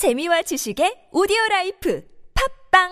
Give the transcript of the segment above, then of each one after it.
재미와 지식의 오디오 라이프 팟빵!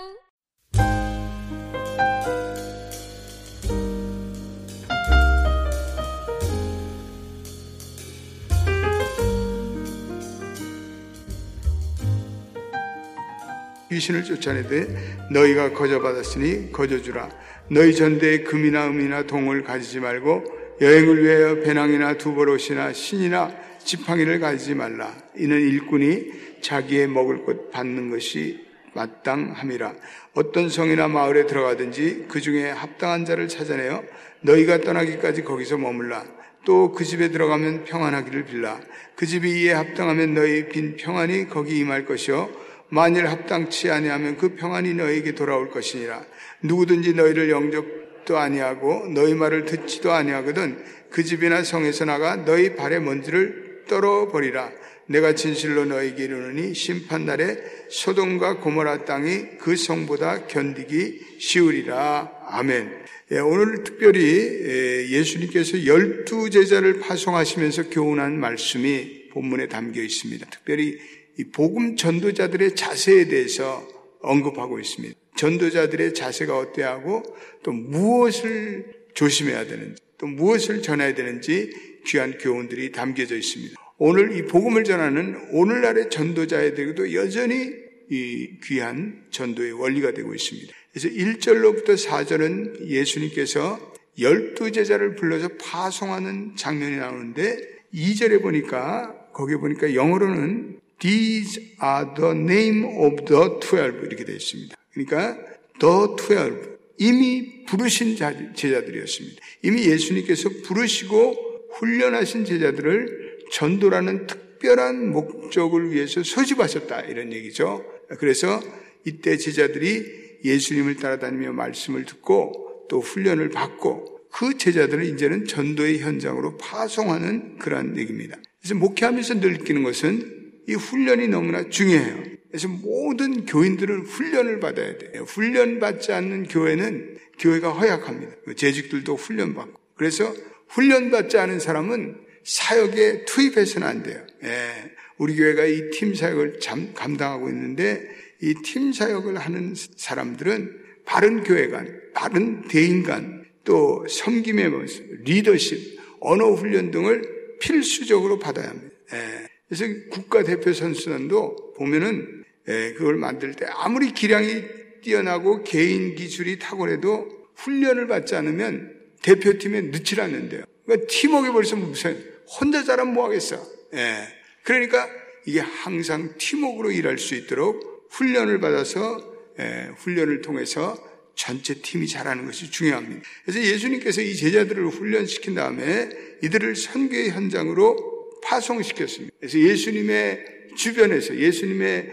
귀신을 쫓아내되 너희가 거저받았으니 거저주라. 너희 전대에 금이나 은이나 동을 가지지 말고 여행을 위하여 배낭이나 두 벌 옷이나 신이나 지팡이를 가지지 말라. 이는 일꾼이 자기의 먹을 것 받는 것이 마땅함이라. 어떤 성이나 마을에 들어가든지 그 중에 합당한 자를 찾아내어 너희가 떠나기까지 거기서 머물라. 또 그 집에 들어가면 평안하기를 빌라. 그 집이 이에 합당하면 너희 빈 평안이 거기 임할 것이요. 만일 합당치 아니하면 그 평안이 너에게 돌아올 것이니라. 누구든지 너희를 영접도 아니하고 너희 말을 듣지도 아니하거든 그 집이나 성에서 나가 너희 발의 먼지를 떨어버리라. 내가 진실로 너에게 이르노니 심판 날에 소돔과 고모라 땅이 그 성보다 견디기 쉬우리라. 아멘. 예, 오늘 특별히 예, 예수님께서 열두 제자를 파송하시면서 교훈한 말씀이 본문에 담겨 있습니다. 특별히 이 복음 전도자들의 자세에 대해서 언급하고 있습니다. 전도자들의 자세가 어때야 하고 또 무엇을 조심해야 되는지 또 무엇을 전해야 되는지 귀한 교훈들이 담겨져 있습니다. 오늘 이 복음을 전하는 오늘날의 전도자에게도 여전히 이 귀한 전도의 원리가 되고 있습니다. 그래서 1절로부터 4절은 예수님께서 열두 제자를 불러서 파송하는 장면이 나오는데 2절에 보니까 거기에 보니까 영어로는 These are the name of the twelve 이렇게 되어 있습니다. 그러니까 the twelve 이미 부르신 제자들이었습니다. 이미 예수님께서 부르시고 훈련하신 제자들을 전도라는 특별한 목적을 위해서 소집하셨다 이런 얘기죠. 그래서 이때 제자들이 예수님을 따라다니며 말씀을 듣고 또 훈련을 받고 그 제자들을 이제는 전도의 현장으로 파송하는 그러한 얘기입니다. 그래서 목회하면서 느끼는 것은 이 훈련이 너무나 중요해요. 그래서 모든 교인들은 훈련을 받아야 돼요. 훈련 받지 않는 교회는 교회가 허약합니다. 재직들도 훈련 받고. 그래서 훈련 받지 않은 사람은 사역에 투입해서는 안 돼요. 예. 우리 교회가 이 팀 사역을 잠, 감당하고 있는데 이 팀 사역을 하는 사람들은 바른 교회관, 바른 대인관, 또 섬김의 모습, 리더십, 언어 훈련 등을 필수적으로 받아야 합니다. 예. 그래서 국가 대표 선수단도 보면은 예, 그걸 만들 때 아무리 기량이 뛰어나고 개인 기술이 탁월해도 훈련을 받지 않으면 대표팀에 넣질 않는데요. 그러니까 팀워크 벌써 무슨 혼자 잘하면 뭐 하겠어. 예. 그러니까 이게 항상 팀워크로 일할 수 있도록 훈련을 받아서 예, 훈련을 통해서 전체 팀이 잘하는 것이 중요합니다. 그래서 예수님께서 이 제자들을 훈련시킨 다음에 이들을 선교의 현장으로 파송시켰습니다. 그래서 예수님의 주변에서 예수님의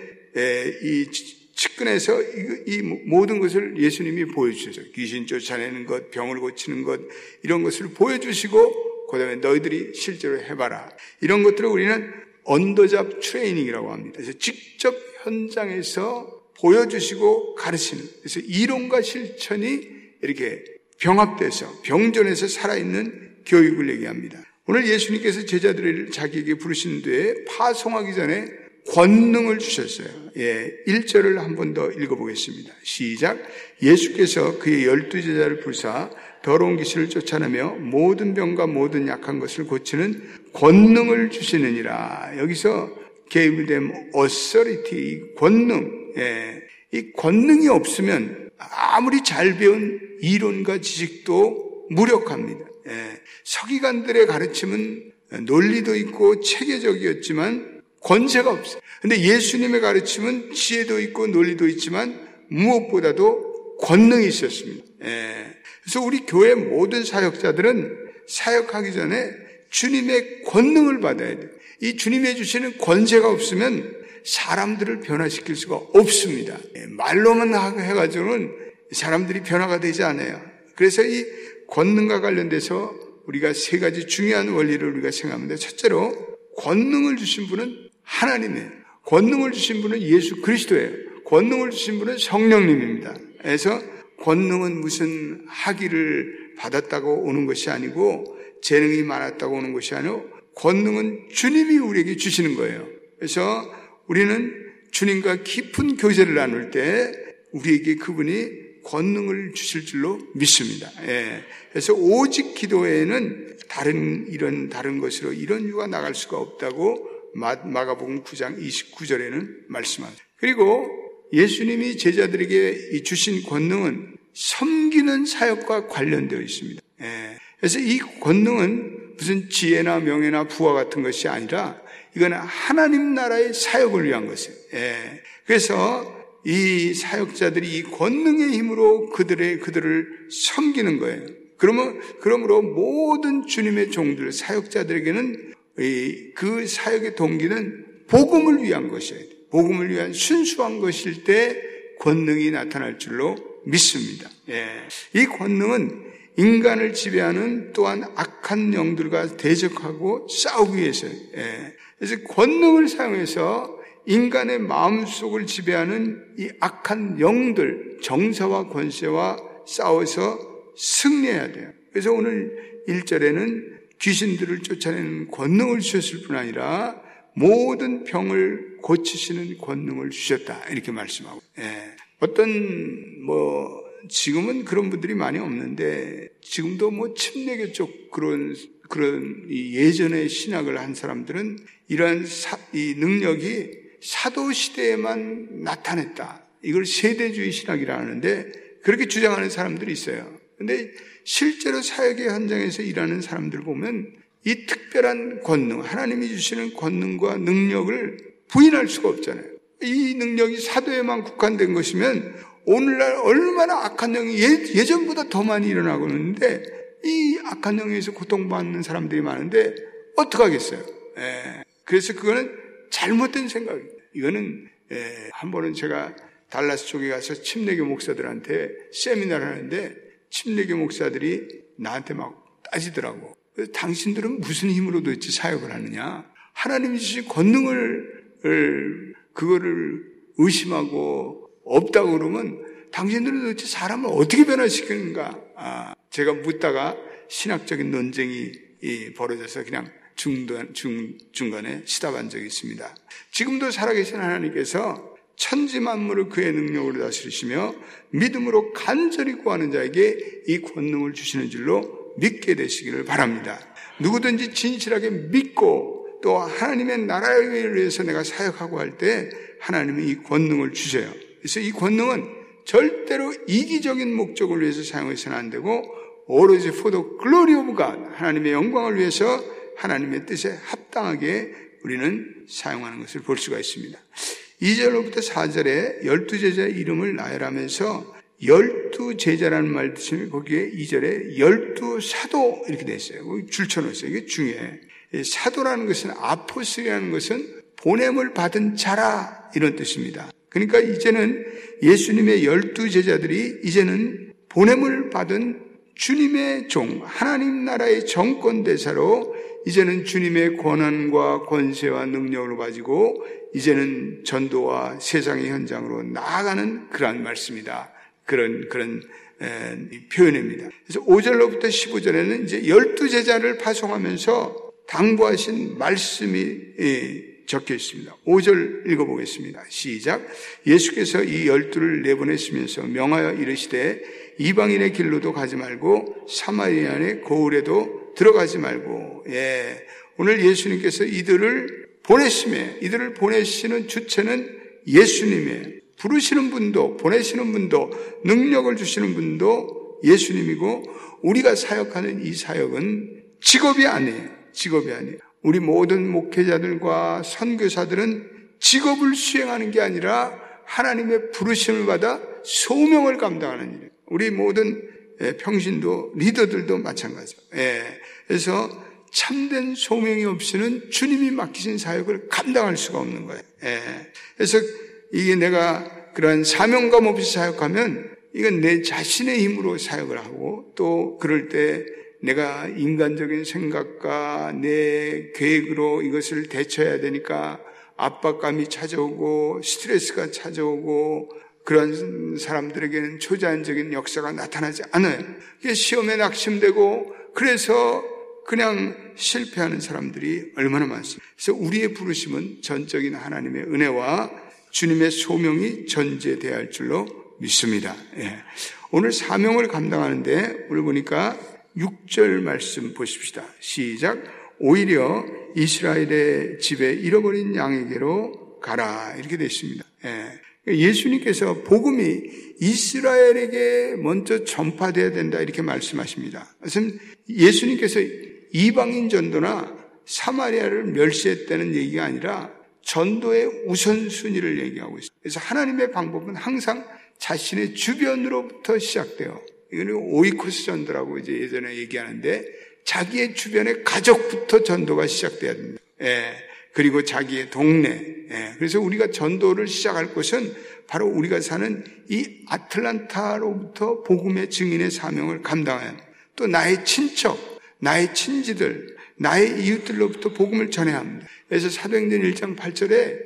이 측근에서 이 모든 것을 예수님이 보여주셔서 귀신 쫓아내는 것, 병을 고치는 것 이런 것을 보여주시고 그 다음에 너희들이 실제로 해봐라 이런 것들을 우리는 언더잡 트레이닝이라고 합니다. 그래서 직접 현장에서 보여주시고 가르치는 그래서 이론과 실천이 이렇게 병합돼서 병전에서 살아있는 교육을 얘기합니다. 오늘 예수님께서 제자들을 자기에게 부르신 뒤에 파송하기 전에 권능을 주셨어요. 예, 1절을 한 번 더 읽어보겠습니다. 시작. 예수께서 그의 열두 제자를 불사 더러운 귀신을 쫓아내며 모든 병과 모든 약한 것을 고치는 권능을 주시느니라. 여기서 게이블댐 authority, 권능. 예, 이 권능이 없으면 아무리 잘 배운 이론과 지식도 무력합니다. 예, 서기관들의 가르침은 논리도 있고 체계적이었지만 권세가 없어요. 근데 예수님의 가르침은 지혜도 있고 논리도 있지만 무엇보다도 권능이 있었습니다. 예, 그래서 우리 교회 모든 사역자들은 사역하기 전에 주님의 권능을 받아야 돼요. 이 주님이 주시는 권세가 없으면 사람들을 변화시킬 수가 없습니다. 예, 말로만 해가지고는 사람들이 변화가 되지 않아요. 그래서 이 권능과 관련돼서 우리가 세 가지 중요한 원리를 우리가 생각하는데 첫째로 권능을 주신 분은 하나님이에요. 권능을 주신 분은 예수 그리스도예요. 권능을 주신 분은 성령님입니다. 그래서 권능은 무슨 학위를 받았다고 오는 것이 아니고 재능이 많았다고 오는 것이 아니고 권능은 주님이 우리에게 주시는 거예요. 그래서 우리는 주님과 깊은 교제를 나눌 때 우리에게 그분이 권능을 주실 줄로 믿습니다. 예. 그래서 오직 기도에는 다른 이런 다른 것으로 이런 유가 나갈 수가 없다고 마가복음 9장 29절에는 말씀합니다. 그리고 예수님이 제자들에게 주신 권능은 섬기는 사역과 관련되어 있습니다. 예. 그래서 이 권능은 무슨 지혜나 명예나 부와 같은 것이 아니라 이거는 하나님 나라의 사역을 위한 것이에요. 예. 그래서 이 사역자들이 이 권능의 힘으로 그들의 그들을 섬기는 거예요. 그러면 그러므로 모든 주님의 종들 사역자들에게는 그 사역의 동기는 복음을 위한 것이에요. 복음을 위한 순수한 것일 때 권능이 나타날 줄로 믿습니다. 예. 이 권능은 인간을 지배하는 또한 악한 영들과 대적하고 싸우기 위해서요. 예. 그래서 권능을 사용해서 인간의 마음속을 지배하는 이 악한 영들, 정사와 권세와 싸워서 승리해야 돼요. 그래서 오늘 1절에는 귀신들을 쫓아내는 권능을 주셨을 뿐 아니라 모든 병을 고치시는 권능을 주셨다. 이렇게 말씀하고. 예. 어떤, 뭐, 지금은 그런 분들이 많이 없는데, 지금도 뭐 침례교 쪽 그런, 그런 예전의 신학을 한 사람들은 이러한 사, 이 능력이 사도 시대에만 나타냈다. 이걸 세대주의 신학이라 하는데 그렇게 주장하는 사람들이 있어요. 근데 실제로 사역의 현장에서 일하는 사람들 보면 이 특별한 권능, 하나님이 주시는 권능과 능력을 부인할 수가 없잖아요. 이 능력이 사도에만 국한된 것이면 오늘날 얼마나 악한 영이 예, 예전보다 더 많이 일어나고 있는데 이 악한 영에서 고통받는 사람들이 많은데 어떡하겠어요? 예. 그래서 그거는 잘못된 생각이에요. 이거는 예, 한 번은 제가 달라스 쪽에 가서 침례교 목사들한테 세미나를 하는데 침례교 목사들이 나한테 막 따지더라고. 당신들은 무슨 힘으로 도대체 사역을 하느냐? 하나님이 주신 권능을 그거를 의심하고 없다고 그러면 당신들은 도대체 사람을 어떻게 변화시키는가? 아, 제가 묻다가 신학적인 논쟁이 벌어져서 그냥 중단, 중, 중간에 시답한 적이 있습니다. 지금도 살아계신 하나님께서 천지 만물을 그의 능력으로 다스리시며 믿음으로 간절히 구하는 자에게 이 권능을 주시는 줄로 믿게 되시기를 바랍니다. 누구든지 진실하게 믿고 또 하나님의 나라를 위해서 내가 사역하고 할 때 하나님이 이 권능을 주셔요. 그래서 이 권능은 절대로 이기적인 목적을 위해서 사용해서는 안 되고 오로지 of God 하나님의 영광을 위해서 하나님의 뜻에 합당하게 우리는 사용하는 것을 볼 수가 있습니다. 2절로부터 4절에 열두 제자의 이름을 나열하면서 열두 제자라는 말 드시면 거기에 2절에 열두 사도 이렇게 되어 있어요. 줄쳐놓았어요. 이게 중요해. 사도라는 것은 아포스라는 것은 보냄을 받은 자라 이런 뜻입니다. 그러니까 이제는 예수님의 열두 제자들이 이제는 보냄을 받은 주님의 종, 하나님 나라의 정권 대사로 이제는 주님의 권한과 권세와 능력을 가지고 이제는 전도와 세상의 현장으로 나아가는 그러한 말씀이다. 그런 그런 에, 표현입니다. 그래서 5절로부터 15절에는 이제 열두 제자를 파송하면서 당부하신 말씀이 예, 적혀 있습니다. 5절 읽어보겠습니다. 시작. 예수께서 이 열두를 내보내시면서 명하여 이르시되 이방인의 길로도 가지 말고 사마리아의 거울에도 들어가지 말고 예. 오늘 예수님께서 이들을 보내심에 이들을 보내시는 주체는 예수님의 부르시는 분도 보내시는 분도 능력을 주시는 분도 예수님이고 우리가 사역하는 이 사역은 직업이 아니에요. 직업이 아니에요. 우리 모든 목회자들과 선교사들은 직업을 수행하는 게 아니라 하나님의 부르심을 받아 소명을 감당하는 일이에요. 우리 모든 예, 평신도 리더들도 마찬가지예요. 예. 그래서 참된 소명이 없이는 주님이 맡기신 사역을 감당할 수가 없는 거예요. 예. 그래서 이게 내가 그런 사명감 없이 사역하면 이건 내 자신의 힘으로 사역을 하고 또 그럴 때 내가 인간적인 생각과 내 계획으로 이것을 대처해야 되니까 압박감이 찾아오고 스트레스가 찾아오고 그런 사람들에게는 초자연적인 역사가 나타나지 않아요. 시험에 낙심되고 그래서 그냥 실패하는 사람들이 얼마나 많습니까? 그래서 우리의 부르심은 전적인 하나님의 은혜와 주님의 소명이 전제돼야 할 줄로 믿습니다. 예. 오늘 사명을 감당하는데 오늘 보니까 6절 말씀 보십시다. 시작. 오히려 이스라엘의 집에 잃어버린 양에게로 가라. 이렇게 되어 있습니다. 예. 예수님께서 복음이 이스라엘에게 먼저 전파돼야 된다. 이렇게 말씀하십니다. 그래서 예수님께서 이방인 전도나 사마리아를 멸시했다는 얘기가 아니라 전도의 우선순위를 얘기하고 있습니다. 그래서 하나님의 방법은 항상 자신의 주변으로부터 시작돼요. 이거는 오이코스 전도라고 이제 예전에 얘기하는데 자기의 주변의 가족부터 전도가 시작돼야 됩니다. 예. 그리고 자기의 동네. 예. 그래서 우리가 전도를 시작할 곳은 바로 우리가 사는 이 아틀란타로부터 복음의 증인의 사명을 합니다. 또 나의 친척, 나의 친지들, 나의 이웃들로부터 복음을 전해야 합니다. 그래서 사도행전 1장 8절에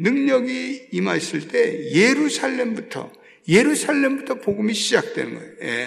능력이 임하실 때 예루살렘부터 예루살렘부터 복음이 시작되는 거예요. 예.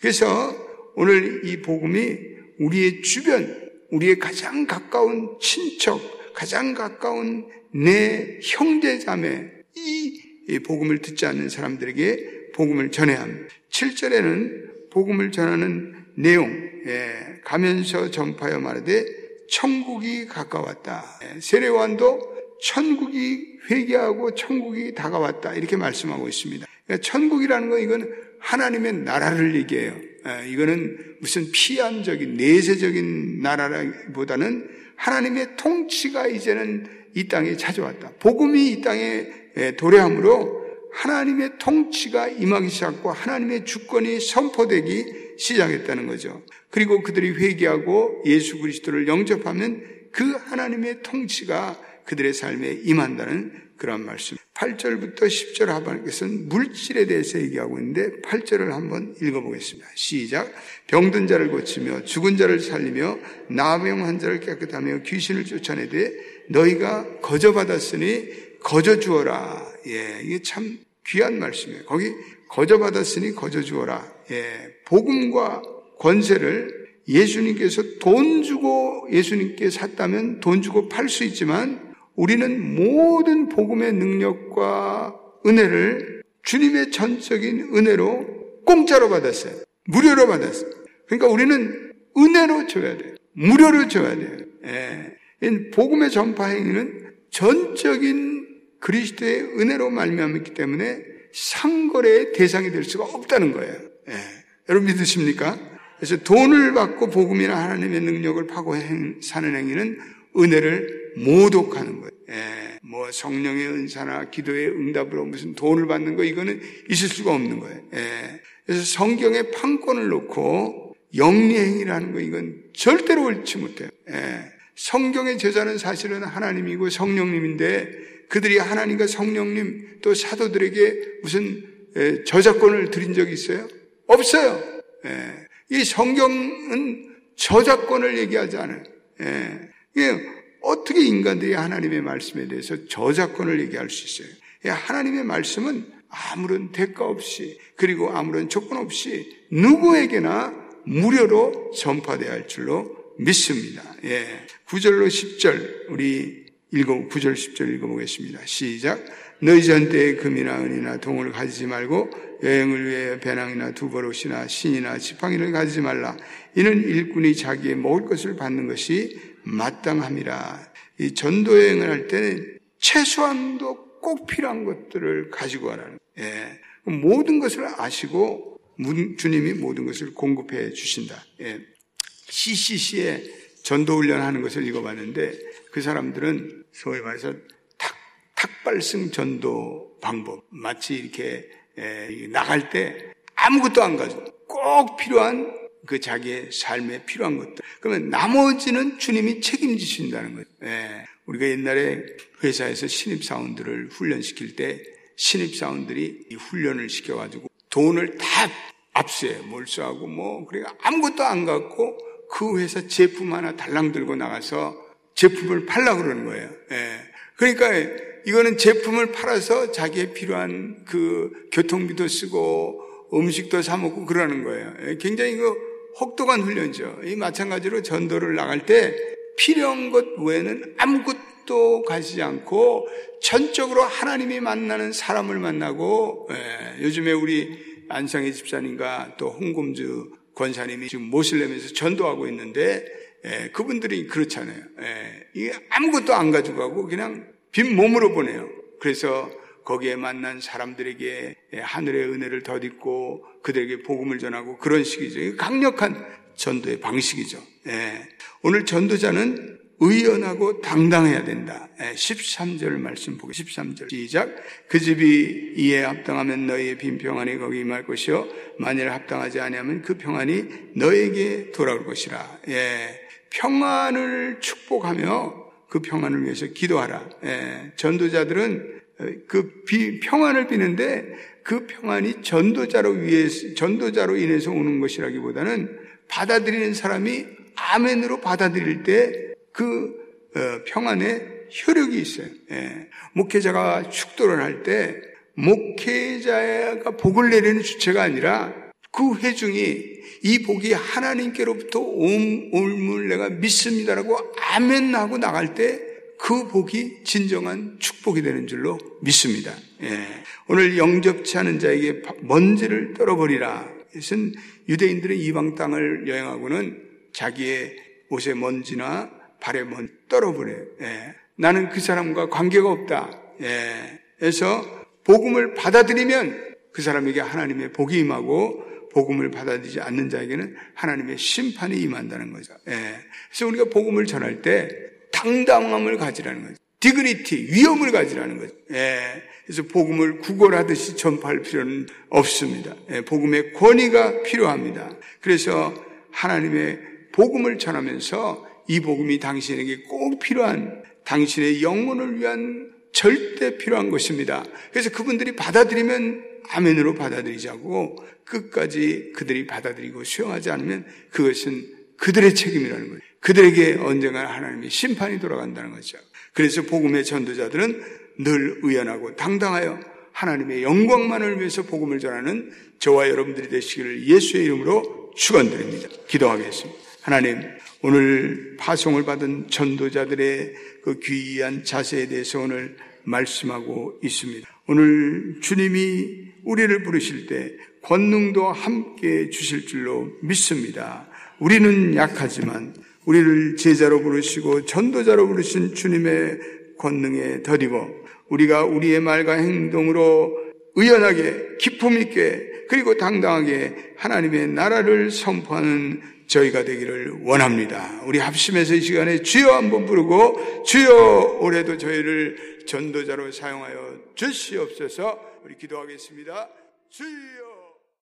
그래서 오늘 이 복음이 우리의 주변, 우리의 가장 가까운 친척, 가장 가까운 내 형제 자매 이 복음을 듣지 않는 사람들에게 복음을 전해야 합니다. 7절에는 복음을 전하는 내용, 예, 가면서 전파여 말하되 천국이 가까웠다. 예, 세례관도 천국이 회개하고 천국이 다가왔다. 이렇게 말씀하고 있습니다. 그러니까 천국이라는 건 이건 하나님의 나라를 얘기해요. 예, 이거는 무슨 피안적인 내세적인 나라보다는 하나님의 통치가 이제는 이 땅에 찾아왔다. 복음이 이 땅에 예, 도래함으로 하나님의 통치가 임하기 시작하고 하나님의 주권이 선포되기 시작했다는 거죠. 그리고 그들이 회개하고 예수 그리스도를 영접하면 그 하나님의 통치가 그들의 삶에 임한다는 그런 말씀. 8절부터 10절 하반께서는 물질에 대해서 얘기하고 있는데 8절을 한번 읽어보겠습니다. 시작. 병든 자를 고치며 죽은 자를 살리며 나병 환자를 깨끗하며 귀신을 쫓아내되 너희가 거저 받았으니 거저 주어라. 예, 이게 참 귀한 말씀이에요. 거기 거저 받았으니 거저 주어라. 예, 복음과 권세를 예수님께서 돈 주고 예수님께 샀다면 돈 주고 팔 수 있지만 우리는 모든 복음의 능력과 은혜를 주님의 전적인 은혜로 공짜로 받았어요. 무료로 받았어요. 그러니까 우리는 은혜로 줘야 돼요. 무료로 줘야 돼요. 예. 복음의 전파 행위는 전적인 그리스도의 은혜로 말미암았기 때문에 상거래의 대상이 될 수가 없다는 거예요. 예. 여러분 믿으십니까? 그래서 돈을 받고 복음이나 하나님의 능력을 파고 행, 사는 행위는 은혜를 모독하는 거예요. 예. 뭐 성령의 은사나 기도의 응답으로 무슨 돈을 받는 거 이거는 있을 수가 없는 거예요. 예. 그래서 성경에 판권을 놓고 영리행위라는 거 이건 절대로 옳지 못해요. 예. 성경의 제자는 사실은 하나님이고 성령님인데 그들이 하나님과 성령님 또 사도들에게 무슨 저작권을 드린 적이 있어요? 없어요. 이 성경은 저작권을 얘기하지 않아요. 이 게 어떻게 인간들이 하나님의 말씀에 대해서 저작권을 얘기할 수 있어요? 하나님의 말씀은 아무런 대가 없이 그리고 아무런 조건 없이 누구에게나 무료로 전파되어야 할 줄로 믿습니다. 예. 9절로 10절 우리 읽어 9절 10절 읽어 보겠습니다. 시작. 너희 전때의 금이나 은이나 동을 가지지 말고 여행을 위해 배낭이나 두버롯이나 신이나 지팡이를 가지지 말라. 이는 일꾼이 자기의 먹을 것을 받는 것이 마땅함이라. 이 전도 여행을 할 때는 최소한도 꼭 필요한 것들을 가지고 가라는. 예. 모든 것을 아시고 주님이 모든 것을 공급해 주신다. 예. CCC에 전도 훈련하는 것을 읽어봤는데 그 사람들은 소위 말해서 탁, 탁발승 전도 방법. 마치 이렇게 에, 나갈 때 아무것도 안 가지고 꼭 필요한 그 자기의 삶에 필요한 것들. 그러면 나머지는 주님이 책임지신다는 거예요. 예. 우리가 옛날에 회사에서 신입사원들을 훈련시킬 때 신입사원들이 이 훈련을 시켜가지고 돈을 다 압수해. 몰수하고 뭐, 그러니까 아무것도 안 갖고 그 회사 제품 하나 달랑 들고 나가서 제품을 팔라 그러는 거예요. 예. 그러니까 이거는 제품을 팔아서 자기의 필요한 그 교통비도 쓰고 음식도 사 먹고 그러는 거예요. 예. 굉장히 그 혹독한 훈련이죠. 이 마찬가지로 전도를 나갈 때 필요한 것 외에는 아무것 곳도 가지 않고 전적으로 하나님이 만나는 사람을 만나고 예, 요즘에 우리 안상의 집사님과 또 홍금주 권사님이 지금 모슬렘에서 전도하고 있는데 예, 그분들이 그렇잖아요. 예, 이게 아무것도 안 가지고 가고 그냥 빈 몸으로 보내요. 그래서 거기에 만난 사람들에게 예, 하늘의 은혜를 덧입고 그들에게 복음을 전하고 그런 식이죠. 강력한 전도의 방식이죠. 예, 오늘 전도자는 의연하고 당당해야 된다. 13절 말씀 보고 13절 시작. 그 집이 이에 합당하면 너희의 빈 평안이 거기 임할 것이요 만일 합당하지 아니하면 그 평안이 너에게 돌아올 것이라. 예. 평안을 축복하며 그 평안을 위해서 기도하라. 예. 전도자들은 그 비, 평안을 비는데 그 평안이 전도자로 위해서 전도자로 인해서 오는 것이라기보다는 받아들이는 사람이 아멘으로 받아들일 때그 어, 평안에 효력이 있어요. 예. 목회자가 축도를 할 때 목회자가 복을 내리는 주체가 아니라 그 회중이 이 복이 하나님께로부터 옴을 내가 믿습니다라고 아멘 하고 나갈 때 그 복이 진정한 축복이 되는 줄로 믿습니다. 예. 오늘 영접치 않은 자에게 먼지를 떨어버리라. 이것은 유대인들은 이방 땅을 여행하고는 자기의 옷에 먼지나 발에 먼 떨어버려요. 예. 나는 그 사람과 관계가 없다. 예. 그래서 복음을 받아들이면 그 사람에게 하나님의 복이 임하고 복음을 받아들이지 않는 자에게는 하나님의 심판이 임한다는 거죠. 예. 그래서 우리가 복음을 전할 때 당당함을 가지라는 거죠. 디그니티, 위험을 가지라는 거죠. 예. 그래서 복음을 구걸하듯이 전파할 필요는 없습니다. 예. 복음의 권위가 필요합니다. 그래서 하나님의 복음을 전하면서 이 복음이 당신에게 꼭 필요한 당신의 영혼을 위한 절대 필요한 것입니다. 그래서 그분들이 받아들이면 아멘으로 받아들이자고 끝까지 그들이 받아들이고 수용하지 않으면 그것은 그들의 책임이라는 거예요. 그들에게 언젠가 하나님의 심판이 돌아간다는 거죠. 그래서 복음의 전도자들은 늘 의연하고 당당하여 하나님의 영광만을 위해서 복음을 전하는 저와 여러분들이 되시기를 예수의 이름으로 축원드립니다. 기도하겠습니다. 하나님, 오늘 파송을 받은 전도자들의 그 귀한 자세에 대해서 오늘 말씀하고 있습니다. 오늘 주님이 우리를 부르실 때 권능도 함께 주실 줄로 믿습니다. 우리는 약하지만 우리를 제자로 부르시고 전도자로 부르신 주님의 권능에 덧입어 우리가 우리의 말과 행동으로 의연하게 기품 있게 그리고 당당하게 하나님의 나라를 선포하는 저희가 되기를 원합니다. 우리 합심해서 이 시간에 주여 한번 부르고 주여 올해도 저희를 전도자로 사용하여 주시옵소서 우리 기도하겠습니다. 주여